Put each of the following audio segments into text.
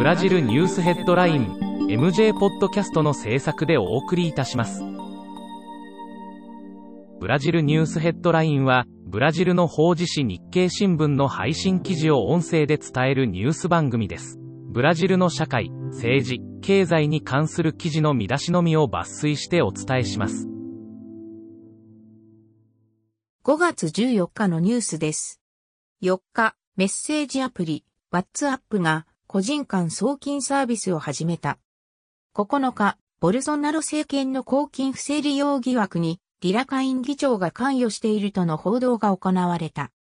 ブラジルニュースヘッドライン MJ ポッドキャストの制作でお送りいたします。ブラジルニュースヘッドラインは、ブラジルの法事紙日経新聞の配信記事を音声で伝えるニュース番組です。ブラジルの社会、政治、経済に関する記事の見出しのみを抜粋してお伝えします。5月14日のニュースです。4日、メッセージアプリ、WhatsApp が個人間送金サービスを始めた。9日、ボルソナロ政権の公金不正利用疑惑にリラカイン議長が関与しているとの報道が行われた。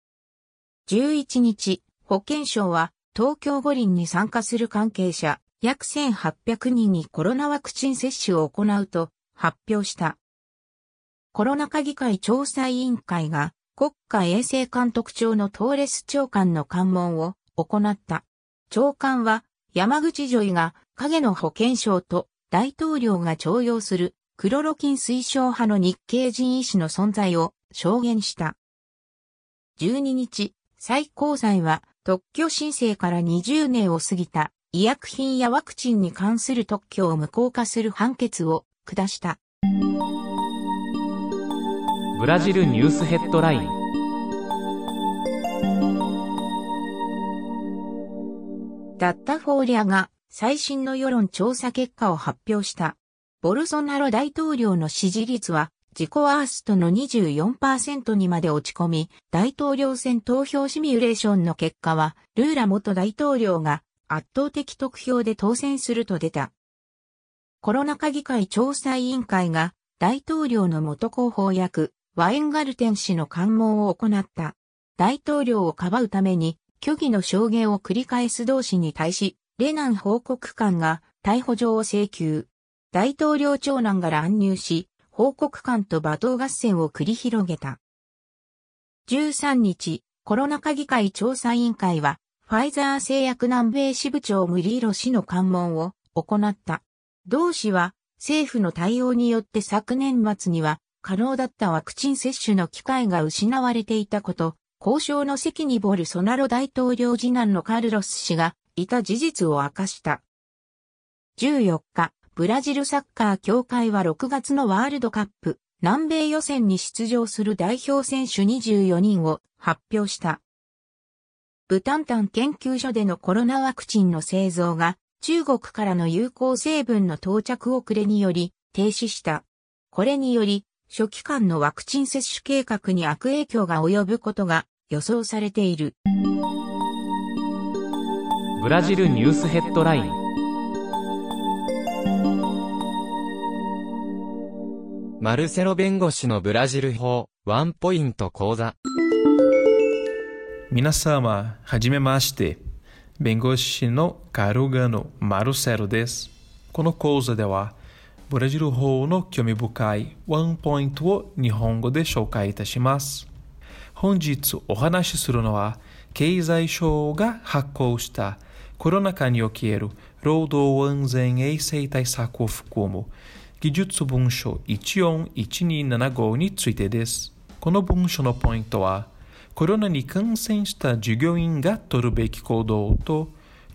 11日、保健省は東京五輪に参加する関係者約1800人にコロナワクチン接種を行うと発表した。コロナ禍議会調査委員会が国家衛生監督庁のトーレス長官の関門を行った。長官は山口女医が影の保健省と大統領が徴用するクロロキン推奨派の日系人医師の存在を証言した。12日、最高裁は特許申請から20年を過ぎた医薬品やワクチンに関する特許を無効化する判決を下した。ブラジルニュースヘッドラインダッタフォーリアが最新の世論調査結果を発表した。ボルソナロ大統領の支持率は自己ワーストの24%にまで落ち込み、大統領選投票シミュレーションの結果は、ルーラ元大統領が圧倒的得票で当選すると出た。コロナ禍議会調査委員会が大統領の元候補役、ワインガルテン氏の関門を行った。大統領をかばうために虚偽の証言を繰り返す同士に対し、レナン報告官が逮捕状を請求。大統領長男が乱入し、報告官と罵倒合戦を繰り広げた。13日、コロナ禍議会調査委員会は、ファイザー製薬南米支部長ムリーロ氏の関門を行った。同氏は、政府の対応によって昨年末には、可能だったワクチン接種の機会が失われていたこと、交渉の席にボルソナロ大統領次男のカルロス氏がいた事実を明かした。14日、ブラジルサッカー協会は6月のワールドカップ南米予選に出場する代表選手24人を発表した。ブタンタン研究所でのコロナワクチンの製造が中国からの有効成分の到着遅れにより停止した。これにより初期間のワクチン接種計画に悪影響が及ぶことが予想されている。ブラジルニュースヘッドラインマルセロ弁護士のブラジル法ワンポイント講座皆様、はじめまして。弁護士のカルガノ・マルセロです。この講座では、ブラジル法の興味深いワンポイントを日本語で紹介いたします。本日お話しするのは、経済省が発行したコロナ禍における労働安全衛生対策を含む技術文書141275についてです。この文書のポイントは、コロナに感染した従業員が取るべき行動と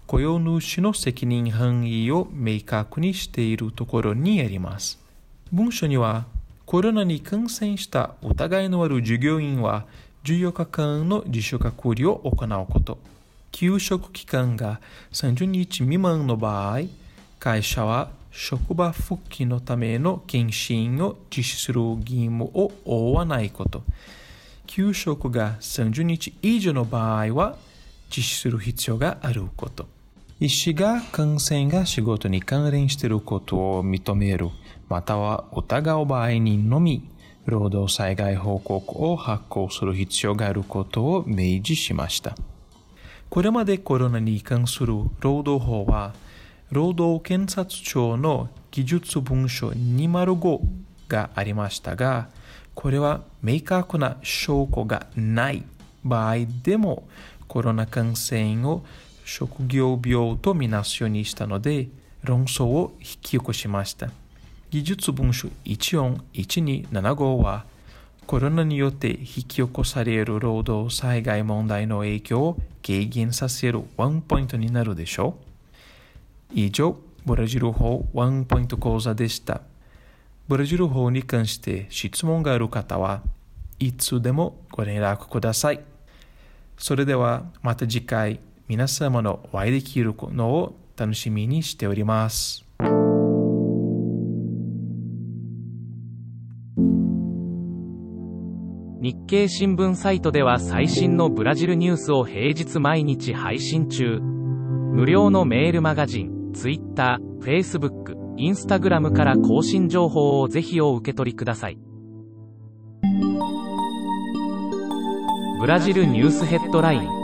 雇用主の責任範囲を明確にしているところにあります。文書には、コロナに感染した疑いのある従業員は14日間の自主隔離を行うこと。休職期間が30日未満の場合、会社は職場復帰のための検診を実施する義務を負わないこと。休職が30日以上の場合は実施する必要があること。医師が感染が仕事に関連していることを認める、または疑う場合にのみ、労働災害報告を発行する必要があることを明示しました。これまでコロナに関する労働法は、労働検察庁の技術文書205がありましたが、これは明確な証拠がない場合でもコロナ感染を職業病とみなすようにしたので論争を引き起こしました。技術文書141275はコロナによって引き起こされる労働災害問題の影響を軽減させるワンポイントになるでしょう。以上、ブラジル法ワンポイント講座でした。ブラジル法に関して質問がある方は、いつでもご連絡ください。それではまた次回皆様のお会いできるのを楽しみにしております。日経新聞サイトでは最新のブラジルニュースを平日毎日配信中。無料のメールマガジン、Twitter、Facebook、Instagram から更新情報をぜひお受け取りください。ブラジルニュースヘッドライン。